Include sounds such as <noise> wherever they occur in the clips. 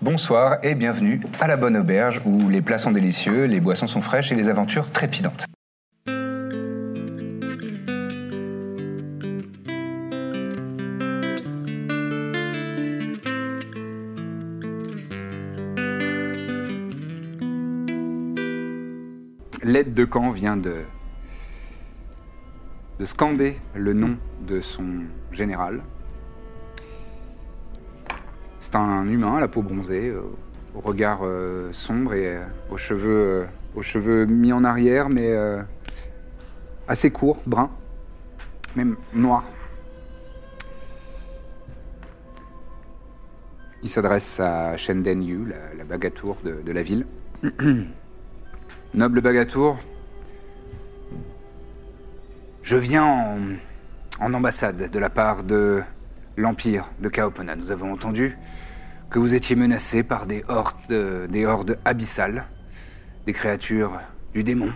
Bonsoir et bienvenue à la Bonne Auberge où les plats sont délicieux, les boissons sont fraîches et les aventures trépidantes. L'aide de camp vient de, de scander le nom de son général. C'est un humain la peau bronzée, euh, au regard euh, sombre et euh, aux, cheveux, mis en arrière, mais assez courts, bruns, même noirs. Il s'adresse à Shenden Yu, la, la bagatour de, la ville. <clears throat> Noble bagatour, je viens en, en ambassade de la part de l'Empire de Kaopona. Nous avons entendu que vous étiez menacé par des hordes, des hordes abyssales, des créatures du démon.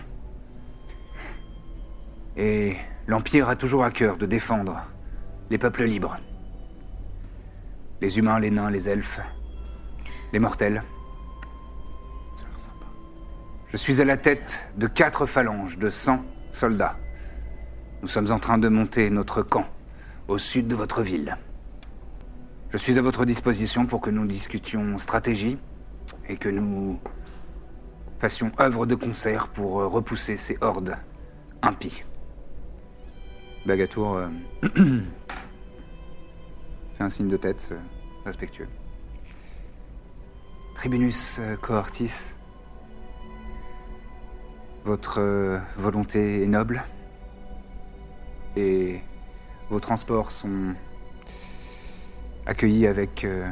Et l'Empire a toujours à cœur de défendre les peuples libres. Les humains, les nains, les elfes, les mortels. Je suis à la tête de quatre phalanges de 100 soldats. Nous sommes en train de monter notre camp au sud de votre ville. Je suis à votre disposition pour que nous discutions stratégie et que nous fassions œuvre de concert pour euh, repousser ces hordes impies. Bagatour euh, <clears throat> fait un signe de tête euh, respectueux. Tribunus euh, Cohortis, votre volonté est noble et vos transports sont accueillis avec euh,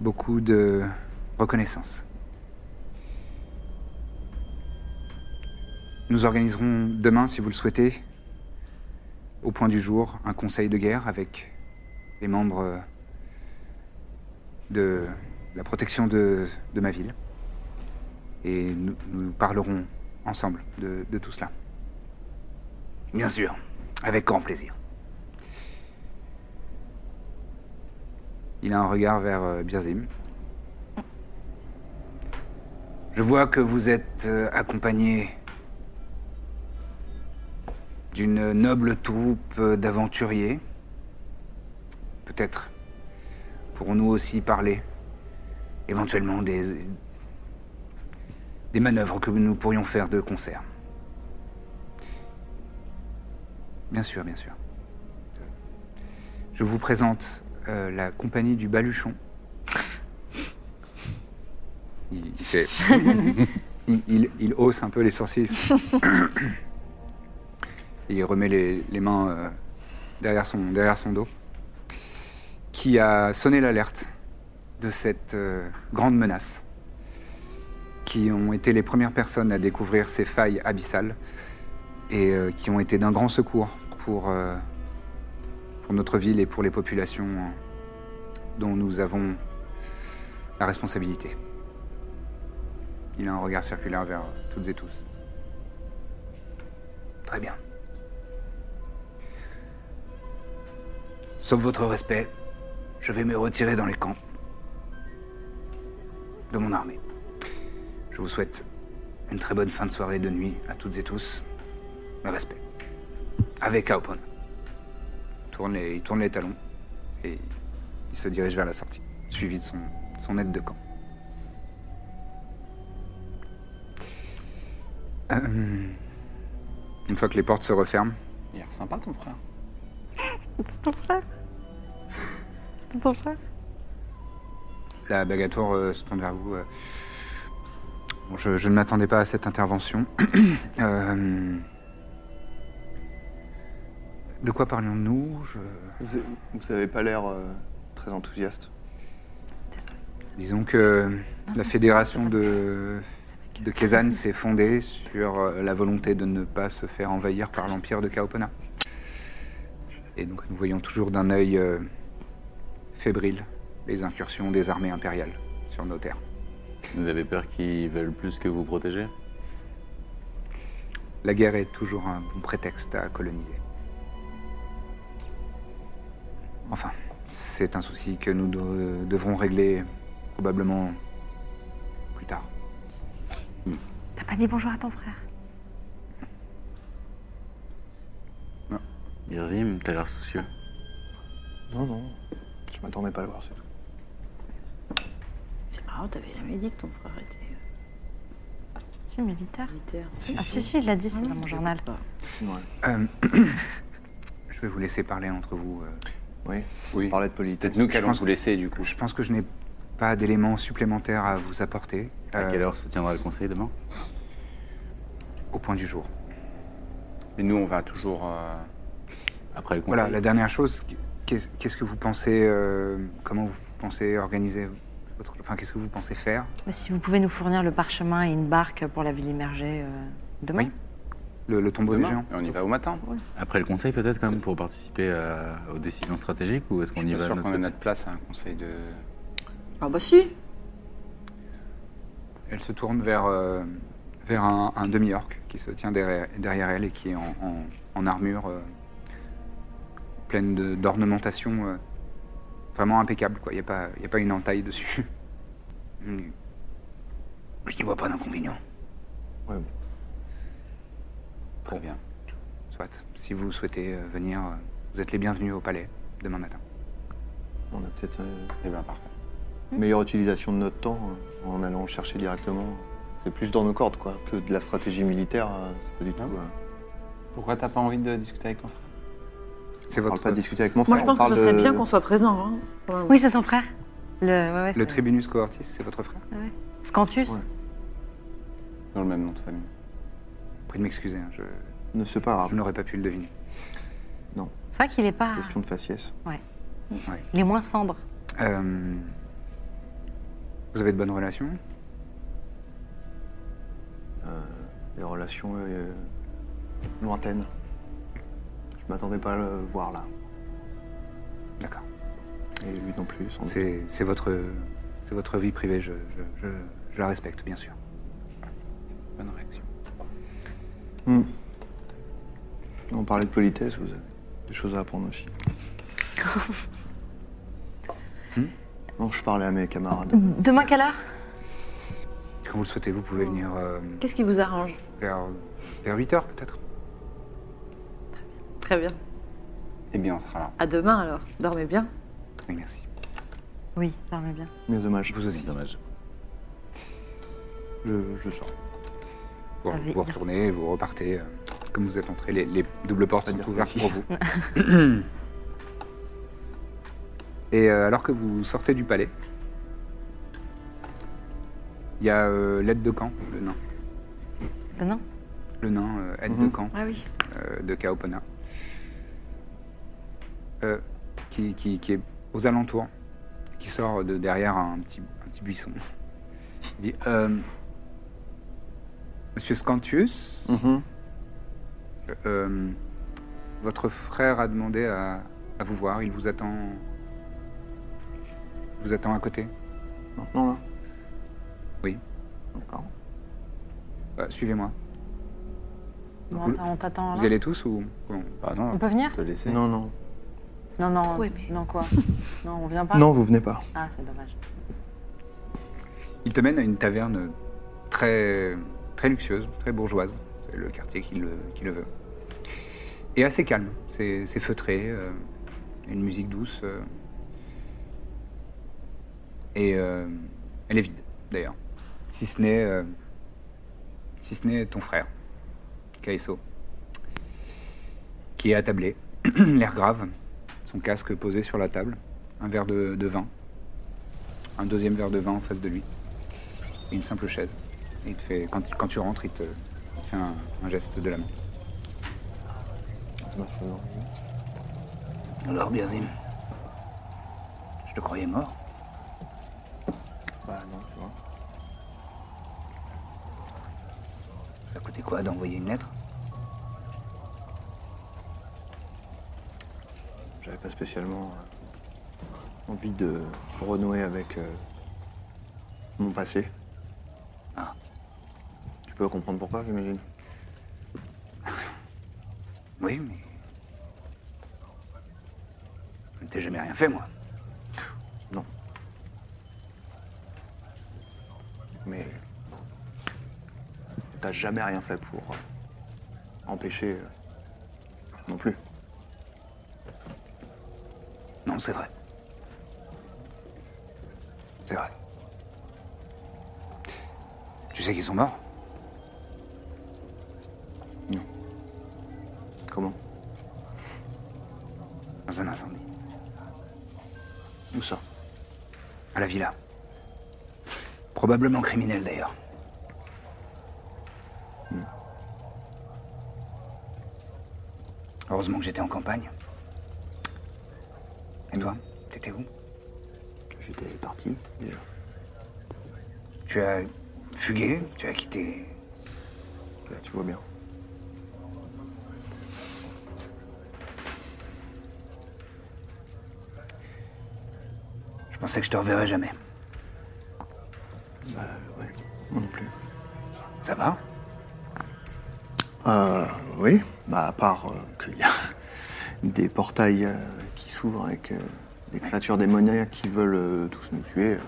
beaucoup de reconnaissance. Nous organiserons demain, si vous le souhaitez, au point du jour, un conseil de guerre avec les membres de la protection de, de ma ville. Et nous, nous parlerons ensemble de, de tout cela. Bien sûr, avec grand plaisir. Il a un regard vers euh, Birzim. Je vois que vous êtes euh, accompagné d'une noble troupe euh, d'aventuriers. Peut-être pourrons-nous aussi parler éventuellement des, des manœuvres que nous pourrions faire de concert. Bien sûr, bien sûr. Je vous présente euh, la compagnie du Baluchon. Il, il fait- il- il- il hausse un peu les sourcils. Et il remet les, les mains euh, derrière, son, derrière son dos. Qui a sonné l'alerte de cette euh, grande menace. Qui ont été les premières personnes à découvrir ces failles abyssales et qui ont été d'un grand secours pour, pour notre ville et pour les populations euh, dont nous avons la responsabilité. Il a un regard circulaire vers toutes et tous. Très bien. Sauf votre respect, je vais me retirer dans les camps de mon armée. Je vous souhaite une très bonne fin de soirée et de nuit à toutes et tous. Mes respects. Avec Aopon. Il tourne les, il tourne les talons et il se dirige vers la sortie, suivi de son, son aide de camp. Euh, une fois que les portes se referment, Il a l'air sympa ton frère. C'est ton frère C'est ton frère la bagatoire euh, se tourne vers vous. euh. Bon, je, je ne m'attendais pas à cette intervention. <clears throat> Euh, De quoi parlions-nous? Je- Vous, vous avez pas l'air euh, très enthousiaste. Disons que la fédération de, de Kezan s'est fondée sur euh, la volonté de ne pas se faire envahir par l'empire de Kaopona. Et donc nous voyons toujours d'un œil euh, fébrile les incursions des armées impériales sur nos terres. Vous avez peur qu'ils veulent plus que vous protéger? La guerre est toujours un bon prétexte à coloniser. Enfin, c'est un souci que nous de- devrons régler probablement plus tard. T'as pas dit bonjour à ton frère? Irzim, t'as l'air soucieux. Non, non. Je m'attendais pas à le voir, c'est tout. C'est marrant, t'avais jamais dit que ton frère était euh, Si, militaire. militaire. Ah si, si, il l'a dit, c'est dans mon journal. Ouais. Euh, <coughs> je vais vous laisser parler entre vous. euh. Oui. Oui. On parlait de politesse. Peut-être nous qui Je allons pense- vous laisser du coup. Je pense que je n'ai pas d'éléments supplémentaires à vous apporter. À euh, quelle heure se tiendra le conseil demain? Au point du jour. Mais nous, on va toujours. euh, Après le conseil Voilà, la dernière chose, qu'est- qu'est-ce que vous pensez, euh, comment vous pensez organiser votre, enfin, qu'est-ce que vous pensez faire? Mais si vous pouvez nous fournir le parchemin et une barque pour la ville immergée euh, demain Oui. Le, le tombeau demain. des géants Et on y va au matin. Après le conseil peut-être quand même pour participer aux décisions stratégiques ou est-ce qu'on Je y suis va sûr de qu'on a notre place à un conseil de. Ah bah si Elle se tourne vers, euh, vers un, un demi-orc qui se tient derrière, derrière elle et qui est en, en- en armure euh, pleine de- d'ornementation euh, vraiment impeccable. quoi. Il n'y a, pas- il y a pas une entaille dessus. <laughs> Je n'y vois pas d'inconvénient. Ouais, bon. Très bien. Soit, si vous souhaitez euh, venir, euh, vous êtes les bienvenus au palais demain matin. On a peut-être euh, Eh bien, parfait. une meilleure utilisation de notre temps euh, en allant chercher directement. C'est plus dans nos cordes, quoi, que de la stratégie militaire. euh, c'est pas du tout. Ah. euh, Pourquoi t'as pas envie de discuter avec ton frère? C'est on parle votre, pas de discuter avec mon frère. Moi je pense on que ce serait de- bien qu'on soit présent. Hein. Oui, c'est son frère. Le, ouais, ouais, le c'est- tribunus cohortis, c'est votre frère? Scantus? Ouais. Dans le même nom de famille. Prie de m'excuser, hein, je, Ne pas je n'aurais pas pu le deviner. C'est vrai qu'il est pas. Question de faciès. Il est moins cendre. Euh, vous avez de bonnes relations? Des relations euh, lointaines. Je m'attendais pas à le voir là. D'accord. Et lui non plus, sans doute. C'est c'est votre, c'est votre vie privée, je, je- je- je la respecte, bien sûr. Bonne réaction. Hmm. On parlait de politesse, vous avez des choses à apprendre aussi. <laughs> Hmm Non, je parlais à mes camarades. Demain, quelle heure? Quand vous le souhaitez, vous pouvez venir euh, Qu'est-ce qui vous arrange? vers, vers 8 heures peut-être Très bien. Eh bien, on sera là. À demain alors. Dormez bien. Oui, merci. Oui, dormez bien. Mes hommages. Vous aussi. Dommage. Je, je sors. Vous, Avec- vous retournez, vous repartez. euh, comme vous êtes entré, les, les doubles portes Pas sont ouvertes pour vous. <laughs> <coughs> Et euh, alors que vous sortez du palais, il y a euh, l'aide de camp, le nain. Le nain? Le nain, euh, aide Mhm. de camp. Ah oui. euh, de Kaopona, euh, qui, qui- qui est aux alentours, qui sort de derrière un petit, un petit buisson. <laughs> Il dit euh, Monsieur Scantius, Mhm. euh, votre frère a demandé à, à vous voir, il vous attend. il vous attend à côté. Maintenant là? Oui. D'accord. Euh, Suivez-moi. Bon, Vous- on t'attend Vous y allez tous ou Bah non, On peut venir? Te laisser. Non, non. Non, non. Trop aimé. Non, quoi? <laughs> Non, on vient pas? Non, vous venez pas. Ah, c'est dommage. Il te mène à une taverne très, très luxueuse, très bourgeoise. C'est le quartier qui le, veut. Et assez calme. C'est feutré. euh, une musique douce. euh. et euh, elle est vide, d'ailleurs. Si ce n'est si ce n'est ton frère, Kaiso, qui est attablé, <clears throat> l'air grave, son casque posé sur la table, un verre de, de vin, un deuxième verre de vin en face de lui et une simple chaise. Il te fait, quand, tu- quand tu rentres, il te, il te fait un, un geste de la main. Envie. Alors, Birzim Je te croyais mort Bah non, tu vois. Ça coûtait quoi d'envoyer une lettre? J'avais pas spécialement euh, envie de renouer avec euh, mon passé. Ah. Tu peux comprendre pourquoi, j'imagine <laughs> Oui, mais. Je ne t'ai jamais rien fait, moi. Non. Mais t'as jamais rien fait pour empêcher euh, non plus. Non, c'est vrai. C'est vrai. Tu sais qu'ils sont morts? Dans un incendie. Où ça? À la villa. Probablement criminel, d'ailleurs. Heureusement que j'étais en campagne. Et toi T'étais où? J'étais parti déjà. Tu as fugué? Tu as quitté? Là, tu vois bien. Je pensais que je te reverrais jamais. Bah ouais, moi non plus. Ça va? Euh, oui, bah à part euh, qu'il y a <laughs> des portails euh, qui s'ouvrent avec euh, des créatures démoniaques qui veulent tous nous tuer.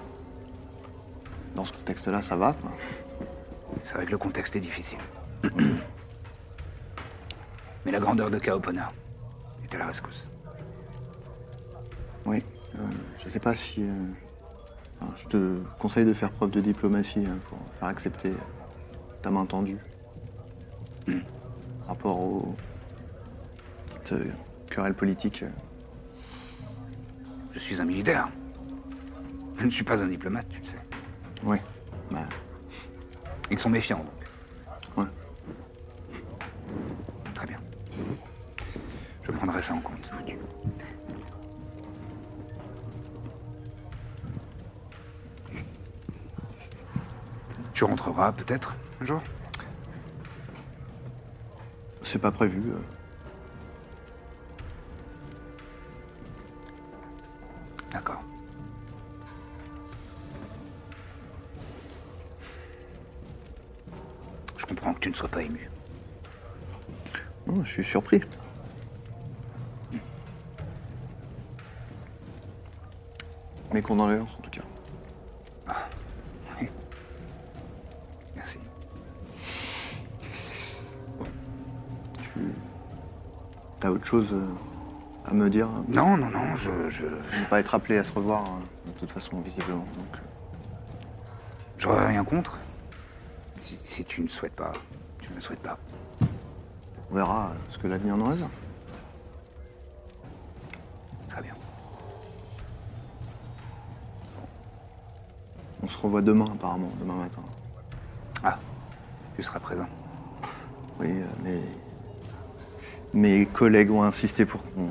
Dans ce contexte-là, ça va, quoi. C'est vrai que le contexte est difficile. <clears throat> Mais la grandeur de Kaopona est à la rescousse. Sais pas si... euh, enfin, je te conseille de faire preuve de diplomatie hein, pour faire accepter ta main tendue. Par <clears throat> rapport aux petites euh, querelles politiques. euh, Je suis un militaire. Je ne suis pas un diplomate, tu le sais. Oui, bah Ils sont méfiants, donc. ouais. Très bien. Je prendrai ça en compte. Tu rentreras peut-être un jour? C'est pas prévu. euh. D'accord. Je comprends que tu ne sois pas ému. Non, je suis surpris. Mes condoléances, en tout cas. Chose euh, à me dire Non, non, non, je, je, Je ne vais pas être appelé à se revoir, hein, de toute façon, visiblement. Donc, euh, j'aurais rien contre. Si, si tu ne souhaites pas, tu ne le souhaites pas. on verra euh, ce que l'avenir nous réserve. Très bien. On se revoit demain, apparemment, demain matin. Ah, tu seras présent. Oui, euh, mais mes collègues ont insisté pour qu'on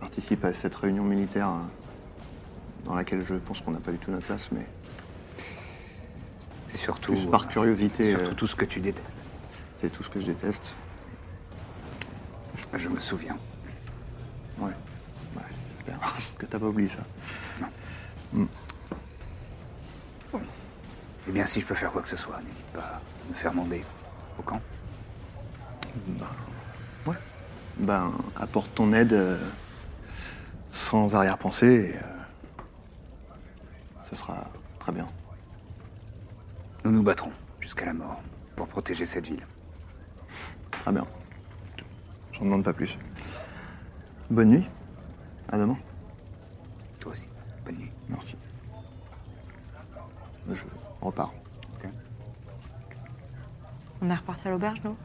participe à cette réunion militaire euh, dans laquelle je pense qu'on n'a pas du tout notre place, mais C'est surtout. plus par curiosité, Surtout euh, tout ce que tu détestes. c'est tout ce que je déteste. Je, je me souviens. Ouais, ouais j'espère <laughs> que t'as pas oublié ça. Eh bien, si je peux faire quoi que ce soit, n'hésite pas à me faire mander au camp. Ouais. Ben, apporte ton aide euh, sans arrière-pensée, et, euh, ce sera très bien. Nous nous battrons jusqu'à la mort pour protéger cette ville. Très bien. J'en demande pas plus. Bonne nuit. À demain. Toi aussi. Bonne nuit. Merci. Je repars. On est reparti à l'auberge, nous?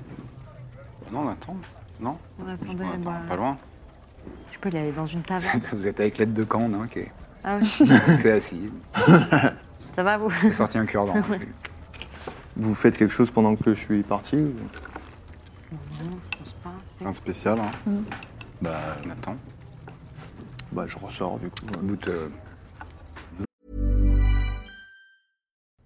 Non, on attend. Non On attendait, On attend, bah, Pas loin. Je peux y aller dans une taverne. <laughs> Vous êtes avec l'aide de camp, hein, qui est... Ah oui, <laughs> C'est assis. <laughs> ça va, vous Il a sorti un cure-dent. Vous faites quelque chose pendant que je suis parti ou- Non, je pense pas. Un spécial, hein. Bah, on attend. Bah, je ressors du coup. Bout, euh,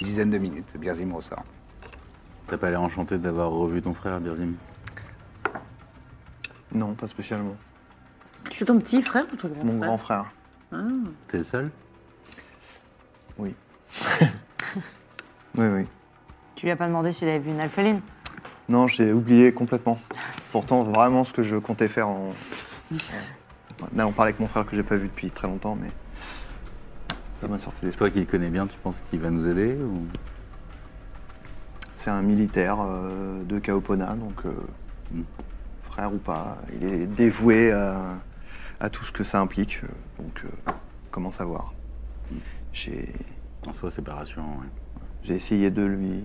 dizaine de minutes, Birzim ressort. T'as pas l'air enchanté d'avoir revu ton frère, Birzim? Non, pas spécialement. C'est ton petit frère ou ton grand C'est mon frère? grand frère. T'es le seul? Oui. <laughs> oui, oui. Tu lui as pas demandé s'il avait vu une alpheline Non, j'ai oublié complètement. Pourtant, vraiment ce que je comptais faire en. Là, on parlait avec mon frère que j'ai pas vu depuis très longtemps, mais. Ça m'a sorti. Toi qui le connais bien, tu penses qu'il va nous aider ou... C'est un militaire euh, de Kaopona, donc euh, Mm. frère ou pas, il est dévoué à, à tout ce que ça implique. euh, donc, euh, comment savoir? J'ai En soi, séparation, ouais. j'ai essayé de lui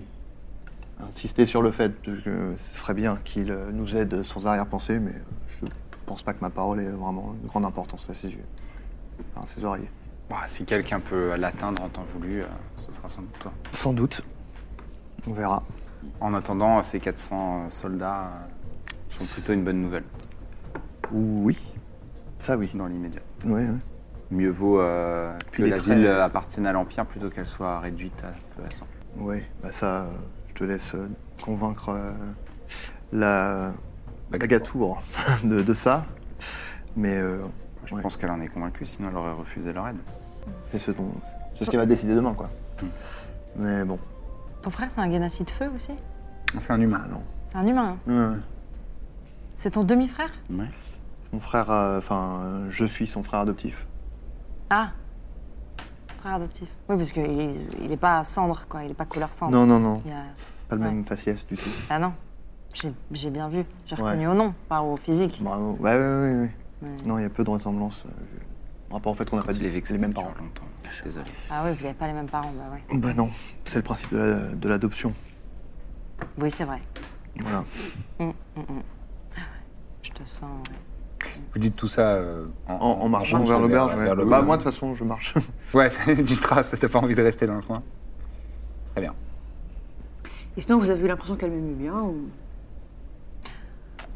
insister sur le fait que ce serait bien qu'il nous aide sans arrière-pensée, mais je pense pas que ma parole ait vraiment une grande importance à ses yeux, à ses oreilles. Bah, si quelqu'un peut l'atteindre en temps voulu, euh, ce sera sans doute toi. Sans doute. On verra. En attendant, ces 400 soldats euh, sont plutôt une bonne nouvelle Oui. Ça oui. dans l'immédiat. Ouais, ouais. Mieux vaut euh, que Puis les la traits- ville appartienne à l'Empire plutôt qu'elle soit réduite à peu à sang. Ouais, bah ça, euh, je te laisse euh, convaincre euh, la, la Gatour <laughs> de, de ça. Mais euh, Je ouais, pense qu'elle en est convaincue, sinon elle aurait refusé leur aide. c'est ce, dont- c'est ce qu'elle va décider demain, quoi. Mais bon, Ton frère, c'est un Ganassi de feu aussi? C'est un humain. ah non. C'est un humain. hein. Ouais, ouais. C'est ton demi-frère? Ouais. C'est Mon frère, euh, enfin, euh, je suis son frère adoptif. Ah Frère adoptif. Oui, parce qu'il est, il est pas cendre, quoi. Il est pas couleur cendre. Non, non, non, Il a- pas le Ouais. même faciès du tout. Ah non. J'ai bien vu. J'ai Ouais. reconnu au nom, pas au physique. Bravo. Ouais, ouais, ouais, ouais. Ouais. Non, il y a peu de ressemblances. euh, En rapport au fait qu'on n'a pas Tu de- les les mêmes parents. longtemps. Je suis désolé. Ah oui, vous n'avez pas les mêmes parents, bah ouais. Bah non, c'est le principe de la- de l'adoption. Oui, c'est vrai. voilà. Je te sens. ouais. Vous dites tout ça euh, En, en marchant marchant vers l'auberge, ouais. Bah moi de toute façon je marche. <laughs> Ouais, t'as du trace, t'as pas envie de rester dans le coin. Très bien. Et sinon, vous avez eu l'impression qu'elle m'aimait bien ou...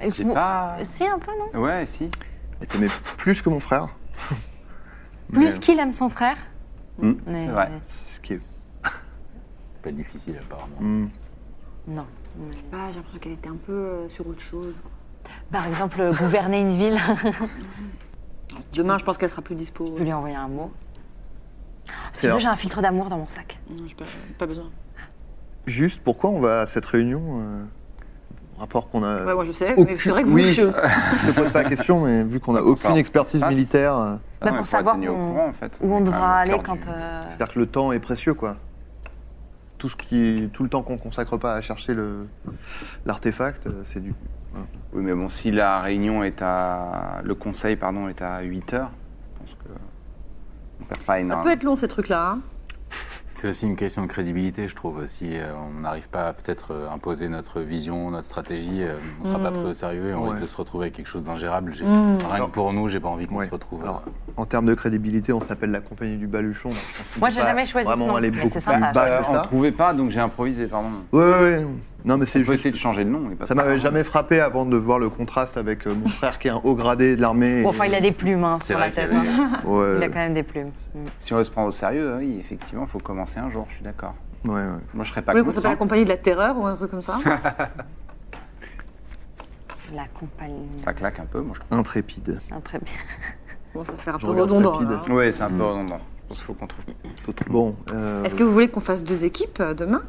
J'ai pas. Si, un peu, non? Ouais, si. Elle t'aimait plus que mon frère. <laughs> Plus Mais, qu'il aime son frère. Hmm, Mais- c'est vrai. Ce qui est. Pas difficile, apparemment. Hmm. Non. Ah, j'ai l'impression qu'elle était un peu euh, sur autre chose. Par exemple, euh, gouverner une ville. <laughs> Demain, je pense qu'elle sera plus dispo. Je peux lui envoyer un mot. Si C'est tu veux, j'ai un filtre d'amour dans mon sac. Non, j'ai pas, pas besoin. Juste pourquoi on va à cette réunion euh, Rapport qu'on a. Ouais, moi je sais, Aucune- mais c'est vrai que vous, oui. je- te pose pas la question, mais vu qu'on a aucune expertise passe. militaire, euh, Ah Bah, non, pour savoir où- courant, en fait. Où on devra aller quand. du- euh, c'est-à-dire que le temps est précieux, quoi. Tout ce qui, tout le temps qu'on consacre pas à chercher le l'artefact, euh, c'est du. voilà. Oui, mais bon, si la réunion est à. Le conseil, pardon, est à 8 heures, je pense que. On perd pas Ça énorme. peut être long ces trucs-là. hein. C'est aussi une question de crédibilité, je trouve. Si euh, on n'arrive pas à peut-être euh, imposer notre vision, notre stratégie, euh, on ne sera pas pris au sérieux et on Ouais. risque de se retrouver avec quelque chose d'ingérable. Mm. Rien que pour nous, j'ai pas envie qu'on Ouais. se retrouve. Alors, en termes de crédibilité, on s'appelle la compagnie du baluchon. Moi, j'ai jamais choisi ce Vraiment nom, aller beaucoup c'est plus bas que on ça. trouvait pas, donc j'ai improvisé, pardon. Ouais, ouais, ouais. Non, mais c'est juste. essayer de changer le nom. Ça m'avait jamais frappé avant de voir le contraste avec euh, mon frère qui est un haut gradé de l'armée. Bon, enfin, il a des plumes hein, sur la tête. hein. Ouais, Il a quand même des plumes. Mm. Si on veut se prendre au sérieux, oui, effectivement, il faut commencer un jour, je suis d'accord. ouais, ouais. Moi, je serais pas Vous voulez qu'on contre. s'appelle la hein. compagnie de la terreur ou un truc comme ça <laughs> La compagnie. Ça claque un peu, moi, je trouve. Intrépide. Ah, très bien. Bon, ça fait un Je peu regarde redondant. rapide. là, hein. Ouais, c'est un peu redondant. Je pense qu'il faut qu'on trouve. Bon. euh, Est-ce que vous voulez qu'on fasse deux équipes euh, demain?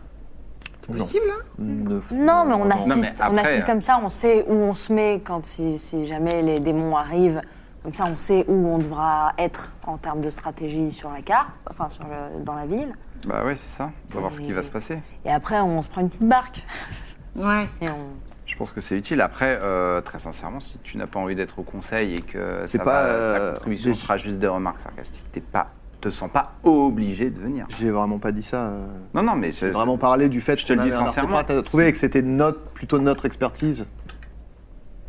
C'est possible hein Non, mais on assiste, Non, mais on après, assiste euh, comme ça, on sait où on se met quand si, si jamais les démons arrivent. Comme ça, on sait où on devra être en termes de stratégie sur la carte, enfin sur le- dans la ville. Bah ouais, c'est ça. Faut voir ce qui va se passer. Et après, on se prend une petite barque. Ouais. Et on... Je pense que c'est utile. Après, euh, très sincèrement, si tu n'as pas envie d'être au conseil et que C'est ça pas, va, euh, ta contribution des- sera juste des remarques sarcastiques, t'es pas, te sens pas obligé de venir. J'ai vraiment pas dit ça. euh. Non, non, mais J'ai vraiment parlé du fait Je te le dis sincèrement. trouver et que c'était notre, plutôt notre expertise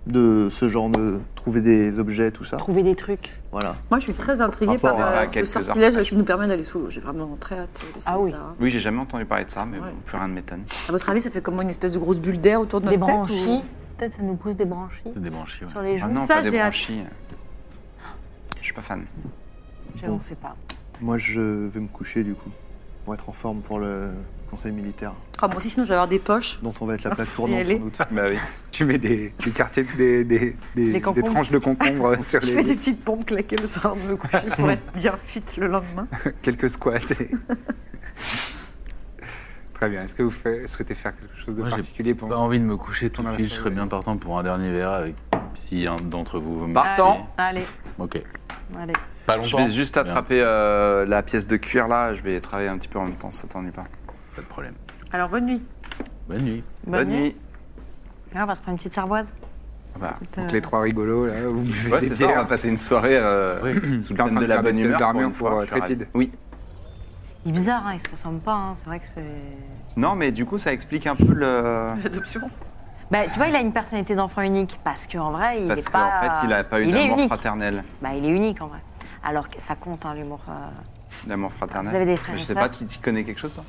de ce genre de trouver des objets, tout ça. Trouver des trucs. Voilà. Moi, je suis très intriguée par à euh, ce sortilège qui nous permet d'aller sous l'eau. J'ai vraiment très hâte d'essayer Ah oui. ça. hein. oui, j'ai jamais entendu parler de ça, mais Ouais. bon, plus rien ne m'étonne. À votre avis, ça fait comment une espèce de grosse bulle d'air autour de Des notre tête branchies. Peut-être ça nous pousse des branchies des branchies, ouais. sur les Ah joues. non, Ça, pas des j'ai hâte. branchies. Je suis pas fan. J'avoue, on sait pas. Moi, je vais me coucher du coup, pour être en forme pour le conseil militaire, Ah, moi aussi, sinon, je vais avoir des poches. dont on va être la plaque <laughs> tournante sans doute. <laughs> Bah oui. Tu mets des, des quartiers, des, des, des, Des tranches de concombre <laughs> sur Je fais des les petites pompes claquées le soir de me coucher pour être bien fit le lendemain. quelques squats. et- Très bien. Est-ce que vous faites- souhaitez faire quelque chose de Moi, particulier pour Pas envie de me coucher tout de suite, je serais bien partant pour un dernier verre avec si un d'entre vous veut me Partant. Allez, Ok. allez. Pas longtemps. Je vais juste attraper euh, la pièce de cuir là, je vais travailler un petit peu en même temps, ça t'ennuie pas. Pas de problème. Alors, bonne nuit. Bonne nuit. Bonne, nuit. Ah, on va se prendre une petite sarvoise. Ah bah, Donc les trois rigolos, là, vous buvez Ouais, des c'est ça, on bières. va passer une soirée euh, Oui. sous le thème de de la bonne humeur. d'armure une fois, pour, euh, je suis ravi. Trépide. Oui. Il est bizarre, hein, il se ressemble pas. hein, C'est vrai que c'est. Non, mais du coup, ça explique un peu le. <laughs> L'adoption. Bah, tu vois, il a une personnalité d'enfant unique parce qu'en vrai, il Parce est qu'en pas. fait, il a pas eu est d'amour unique. fraternel. Bah, il est unique en vrai. Alors que ça compte, hein, l'humour. euh, L'amour fraternel. Vous avez des frères Je et sais sœurs pas, tu tu connais quelque chose toi?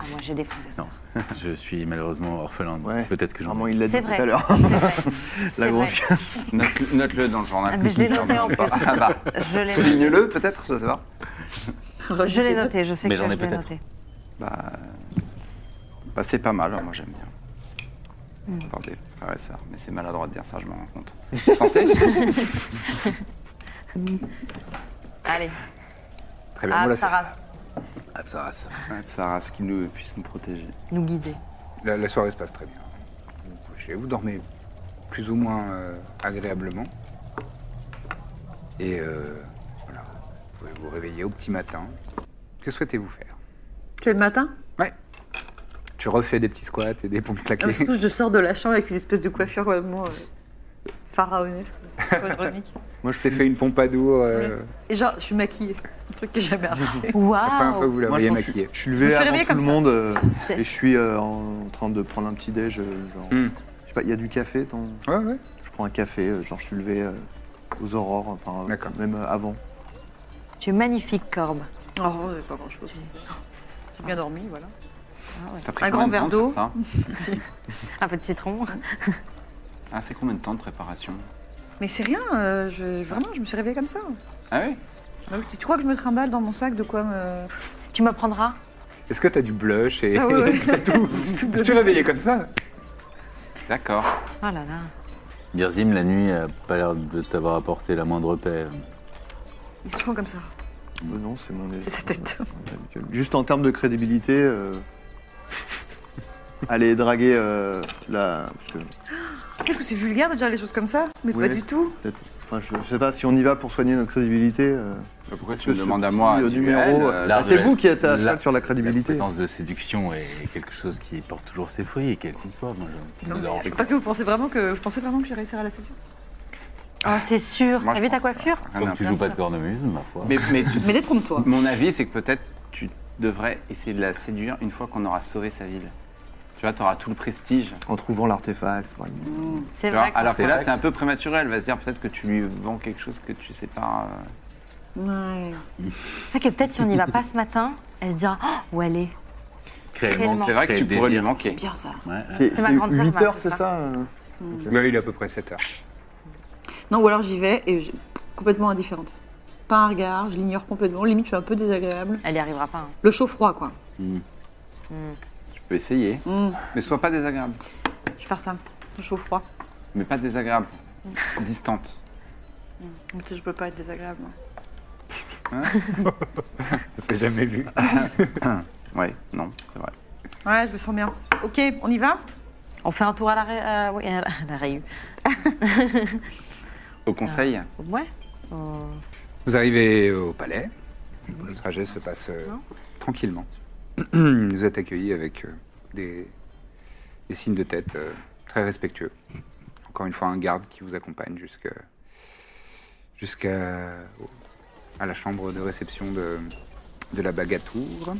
Ah, moi j'ai des frères et sœurs. <laughs> Je suis malheureusement orphelin. donc Ouais. Peut-être que j'en Vraiment, ai. il l'a dit C'est tout vrai. à l'heure. C'est vrai. <laughs> La grosse. vrai. Note- Note-le dans le journal. Ah, mais je l'ai noté en plus. Ah bah, Je l'ai souligne-le peut-être, je sais pas. Je l'ai noté, je sais Mais que j'en ai je l'ai peut-être. noté. Bah, bah c'est pas mal, moi j'aime bien. Mm. Avoir des frères et sœurs, mais c'est maladroit de dire ça, je m'en rends compte. Santé <laughs> Allez, Très bien. ah, Absaras. Ouais, que sa race qui nous puisse nous protéger. nous guider. La, la soirée se passe très bien. Vous vous couchez, vous dormez plus ou moins euh, agréablement. Et euh, voilà, vous pouvez vous réveiller au petit matin. Que souhaitez-vous faire? Quel matin? Ouais. Tu refais des petits squats et des pompes Ah, claquées. mais Surtout, je sors de la chambre avec une espèce de coiffure complètement euh, pharaonesque, ironique. <laughs> Moi, je t'ai fait une pompadour. euh, Et genre, je suis maquillée. Un truc que j'ai jamais arrivé. La première fois que Waouh vous la voyez maquillée. Je suis levé avant tout le monde euh, et je suis euh, en train de prendre un petit déj. euh, genre, Hmm. je sais pas, il y a du café. Ton... Ouais, ouais. Je prends un café. genre, je suis levé euh, aux aurores, enfin, euh, même euh, avant. Tu es magnifique, Corbe. Oh, pas grand chose. J'ai bien dormi, voilà. Ça a pris Un grand verre d'eau. <laughs> Un peu de citron. <laughs> Ah, c'est combien de temps de préparation Mais c'est rien, euh, je, vraiment, je me suis réveillée comme ça. Ah oui oui, tu, tu crois que je me trimballe dans mon sac de quoi me. <laughs> Tu me prendras Est-ce que t'as du blush et Ah ouais, ouais. <laughs> t'as tout, <laughs> Je suis réveillé comme ça D'accord. Oh là là. Birzim, la nuit, a pas l'air de t'avoir apporté la moindre paix. Ils se font comme ça. Euh, non, c'est mon. C'est sa tête. mon. Juste en termes de crédibilité, euh, aller draguer euh, la. Parce que Qu'est-ce que c'est vulgaire de dire les choses comme ça Mais Oui. pas du tout. Enfin, je, je sais pas si on y va pour soigner notre crédibilité. euh, Pourquoi tu que me demandes à moi numéro, euh, euh, de c'est la- vous qui êtes à la- sur la La crédibilité. potence de séduction est quelque chose qui porte toujours ses fruits, quel qu'il soit. Moi, je- pas. Pas que vous pensez vraiment que vous pensez vraiment que je vais réussir à la séduire. Oh, c'est sûr. Moi, T'as vu ta coiffure Rien Comme tu joues pas de cornemuse, ma foi. Mais, mais <laughs> tu Mais détrompe-toi. Mon avis, c'est que peut-être tu devrais essayer de la séduire une fois qu'on aura sauvé sa ville. Tu vois, tu auras tout le prestige. En trouvant l'artefact, par exemple. C'est vois, vrai. alors que là, c'est un peu prématuré. Elle va se dire peut-être que tu lui vends quelque chose que tu sais pas. euh, Ouais. C'est vrai que peut-être si on n'y va pas ce matin, elle se dira Oh, où elle est C'est vrai que tu pourrais lui manquer. Bien ça. Ouais. C'est C'est ma grande sœur qui 8 m'a heures, c'est ça. ça euh Oui, il est à peu près 7 heures. Non, ou alors j'y vais et je... complètement indifférente. Pas un regard, je l'ignore complètement. Limite, je suis un peu désagréable. Elle y arrivera pas. hein. Le chaud-froid, quoi. Mm. Peux essayer. Mm. Mais sois pas désagréable. Je vais faire ça. Le chaud-froid. Mais pas désagréable. Distante. Mais tu sais, je peux pas être désagréable. moi. <laughs> C'est jamais vu. <coughs> Ouais, non, c'est vrai. Ouais, je le sens bien. Ok, on y va? On fait un tour à la, ré... euh, oui, à la... à la Réu. Au conseil, Ouais. Euh, Vous arrivez au palais. Le trajet se passe euh, tranquillement. <clears throat> Vous êtes accueillis avec euh, des, signes de tête euh, très respectueux. Encore une fois, un garde qui vous accompagne jusqu'à la chambre de réception de, de la Bagatour.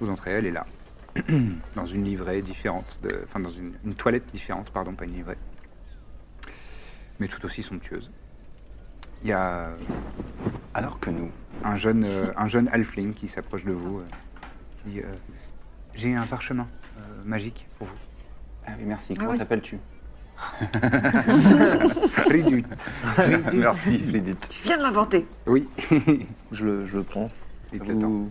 Vous entrez, elle est là, <clears throat> dans une livrée différente, de, enfin dans une, une toilette différente, pardon, pas une livrée, mais tout aussi somptueuse. Il y a Alors que nous. un jeune, euh, un jeune halfling qui s'approche de vous, euh, qui dit euh, J'ai un parchemin euh, magique pour vous. Ah oui, merci. Comment t'appelles-tu? <laughs> Fridut. Merci, Flédit. Tu viens de l'inventer. Oui. <laughs> Je le, je le prends. Tend. Vous-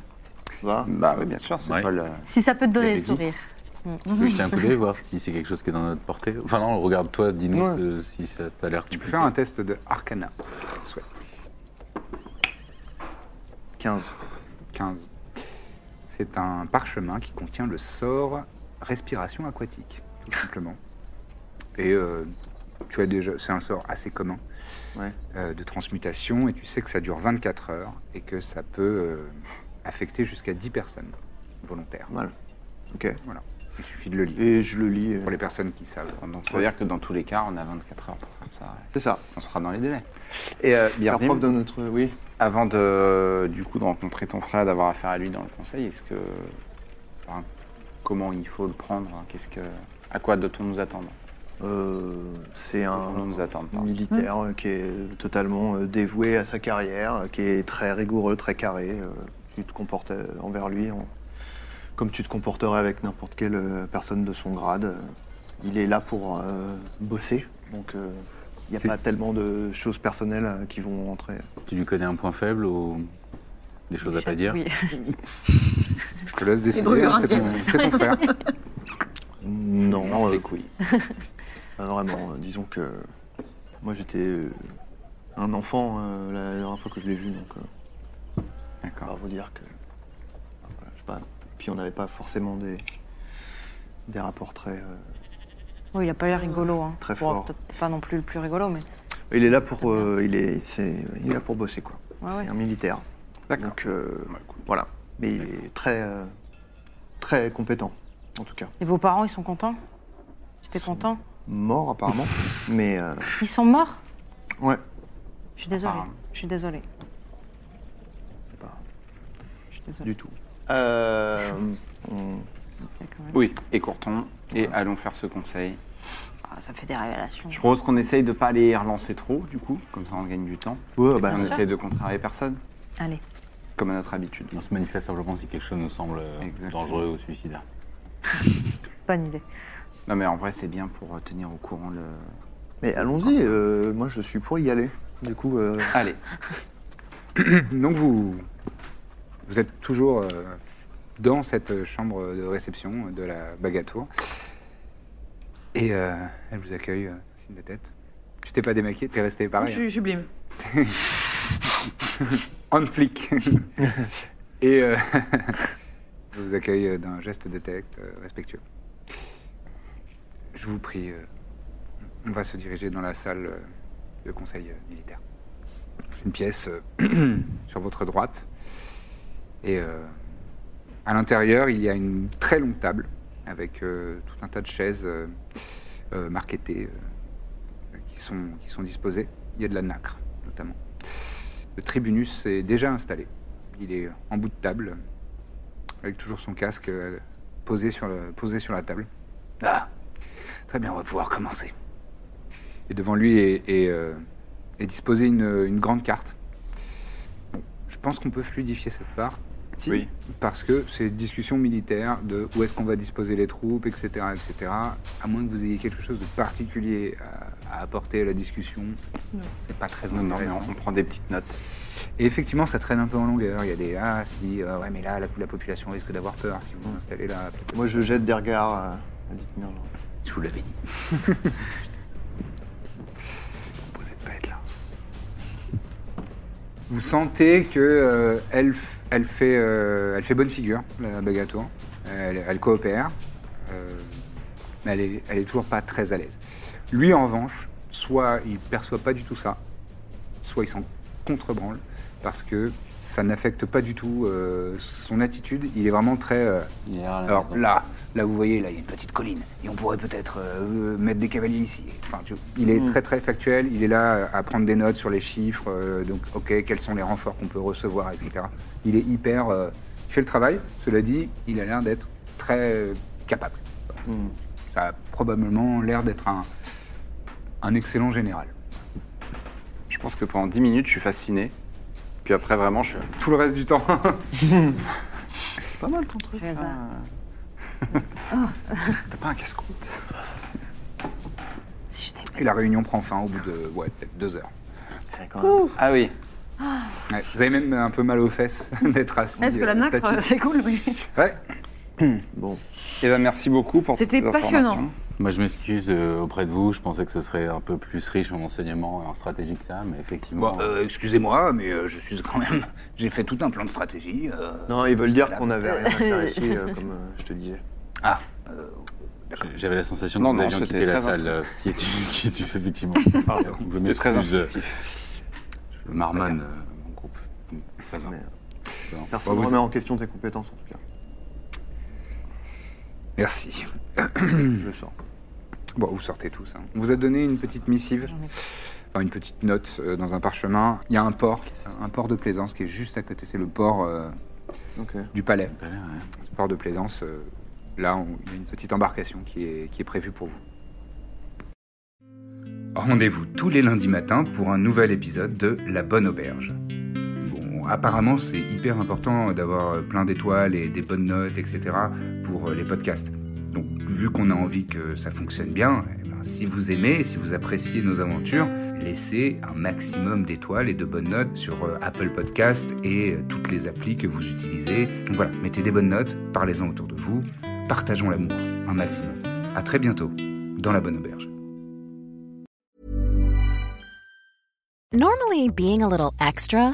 Va? Bah oui, bien sûr, c'est Ouais. toi le... Si ça peut te donner le sourire. Tu veux jeter un coup d'œil, voir si c'est quelque chose qui est dans notre portée Enfin non, regarde-toi, dis-nous Ouais. euh, si ça t'a l'air Tu peux faire un test de Arcana, si tu souhaites. 15. 15. C'est un parchemin qui contient le sort respiration aquatique, tout simplement. Et euh, tu as déjà, c'est un sort assez commun Ouais. euh, de transmutation, et tu sais que ça dure 24 heures et que ça peut euh, affecter jusqu'à 10 personnes volontaires. Mal. Ok. Voilà. Il suffit de le lire Et je le lis. euh, pour les personnes qui savent. Donc ça veut dire que dans tous les cas, on a 24 heures pour faire ça. C'est ça. On sera dans les délais. Et euh, Birzim, de notre. Oui. avant de, du coup, de rencontrer ton frère, d'avoir affaire à lui dans le conseil, est-ce que... enfin, comment il faut le prendre hein, Qu'est-ce que... À quoi doit-on nous attendre? Euh, c'est un nous attendre, militaire euh, qui est totalement euh, dévoué à sa carrière, qui est très rigoureux, très carré. Tu te comportes envers lui en- comme tu te comporterais avec n'importe quelle euh, personne de son grade. euh. Il est là pour euh, bosser, donc euh, il n'y a Tu- pas tellement de choses personnelles euh, qui vont entrer. Tu lui connais un point faible ou des choses à pas dire? Oui. <laughs> Je te laisse décider, brûlures c'est ton, c'est ton frère. <laughs> Non, euh, Les couilles. Pas vraiment. euh, disons que moi j'étais euh, un enfant euh, la dernière fois que je l'ai vu, donc euh, on va D'accord. vous dire que. voilà, je sais pas. Puis on n'avait pas forcément des, des rapports très. euh, Oh, il a pas l'air rigolo. Hein. Très Bon, fort. Peut-être pas non plus le plus rigolo, mais. Il est là pour, euh, il est, c'est, il est là pour bosser quoi. Ouais, ouais. C'est un militaire. D'accord. Donc euh, voilà. Mais il est très, euh, très compétent en tout cas. Et vos parents, ils sont contents? J'étais content? Mort apparemment, <laughs> mais euh, Ils sont morts? Ouais. Je suis désolée. Apparemment. Je suis désolée. C'est pas Je suis désolée. du tout. Euh, on-. Oui, écourtons et allons faire ce conseil. Ah, ça fait des révélations. Je propose qu'on essaye de pas les relancer trop, du coup, comme ça on gagne du temps. Ouais, bah, on essaye de contrarier personne, Allez. comme à notre habitude. On se manifeste simplement si quelque chose nous semble euh, Exactement. dangereux ou suicidaire. <laughs> Bonne idée. Non mais en vrai c'est bien pour euh, tenir au courant le... Mais allons-y. euh, moi je suis pour y aller. Du coup, euh, Allez, <laughs> Donc vous, vous êtes toujours euh, dans cette chambre de réception de la Bagatour. Et euh, elle vous accueille, euh, signe de tête. Tu t'es pas démaquillé, t'es resté pareil. Je, je sublime. <laughs> On flic. <laughs> Et euh, je <laughs> vous accueille d'un geste de tête euh, respectueux. Je vous prie, euh, on va se diriger dans la salle euh, de conseil euh, militaire. Une pièce euh, <clears throat> sur votre droite. Et euh, à l'intérieur, il y a une très longue table avec euh, tout un tas de chaises euh, marquetées qui, sont, disposées. Il y a de la nacre, notamment. Le tribunus est déjà installé. Il est en bout de table, avec toujours son casque posé sur, la table. Ah, très bien, on va pouvoir commencer. Et devant lui est, disposée une, une grande carte. Bon, je pense qu'on peut fluidifier cette part. Oui. Parce que c'est une discussion militaire de où est-ce qu'on va disposer les troupes, etc., etc. À moins que vous ayez quelque chose de particulier à, à apporter à la discussion, c'est pas très non, non, mais intéressant. on, on prend des petites notes. Et effectivement, ça traîne un peu en longueur. Il y a des ah si euh, ouais mais là la, la population risque d'avoir peur si vous vous installez là. moi je jette des regards à, à Dithmir, genre. Je vous l'avais dit. <laughs> Proposez de pas être là. Vous sentez que euh, elle, elle fait euh, elle fait bonne figure la Bagatour. Elle, elle coopère, euh, mais elle est elle est toujours pas très à l'aise. Lui en revanche, soit il perçoit pas du tout ça, soit il s'en contrebranle parce que ça n'affecte pas du tout euh, son attitude. Il est vraiment très. euh, Il est là, là, alors là, là, vous voyez, là, il y a une petite colline. Et on pourrait peut-être euh, mettre des cavaliers ici. Enfin, tu il est très, très factuel. Il est là à prendre des notes sur les chiffres. euh, donc, OK, quels sont les renforts qu'on peut recevoir, etc. Il est hyper. euh, il fait le travail. Cela dit, il a l'air d'être très euh, capable. Ça a probablement l'air d'être un, un excellent général. Je pense que pendant 10 minutes, je suis fasciné. Puis après, vraiment, je suis. Tout le reste du temps. <laughs> Pas mal ton truc. Fais ça. T'as pas un casse-croûte? Si je Et la réunion prend fin au bout de ouais, peut-être deux heures. Même. Ah oui. Ouais, vous avez même un peu mal aux fesses <laughs> d'être assis. Est-ce que la euh, nacre, statique. c'est cool, mais... Ouais. Bon, Eh ben, merci beaucoup pour C'était passionnant. Moi, je m'excuse euh, auprès de vous. Je pensais que ce serait un peu plus riche en enseignements et en stratégie que ça, mais effectivement. Bon, euh, excusez-moi, mais euh, je suis quand même. <laughs> J'ai fait tout un plan de stratégie. euh, non, ils veulent dire qu'on avait <laughs> rien à faire ici, euh, comme euh, je te disais. Ah, euh. J'avais la sensation Non, que nous non, avions quitté la très salle. qui tu, fais <laughs> effectivement. Pardon, je C'était très instructif. Je marmonne euh, mon groupe. Personne ne vous- remet en question tes compétences, en tout cas. Merci. Je le sens. Bon, vous sortez tous. hein. On vous a donné une petite missive, enfin une petite note euh, dans un parchemin. Il y a un port, un port de plaisance qui est juste à côté. C'est le port euh, Ok. du palais. Pas l'air, ouais. Ce port de plaisance, euh, là, on- il y a une petite embarcation qui est, qui est prévue pour vous. Rendez-vous tous les lundis matins pour un nouvel épisode de La Bonne Auberge. Bon, apparemment, c'est hyper important d'avoir plein d'étoiles et des bonnes notes, etc. pour les podcasts. Donc, vu qu'on a envie que ça fonctionne bien, eh ben, si vous aimez, si vous appréciez nos aventures, laissez un maximum d'étoiles et de bonnes notes sur euh, Apple Podcast et euh, toutes les applis que vous utilisez. Donc voilà, mettez des bonnes notes, parlez-en autour de vous, partageons l'amour un maximum. À très bientôt dans la bonne auberge. Extra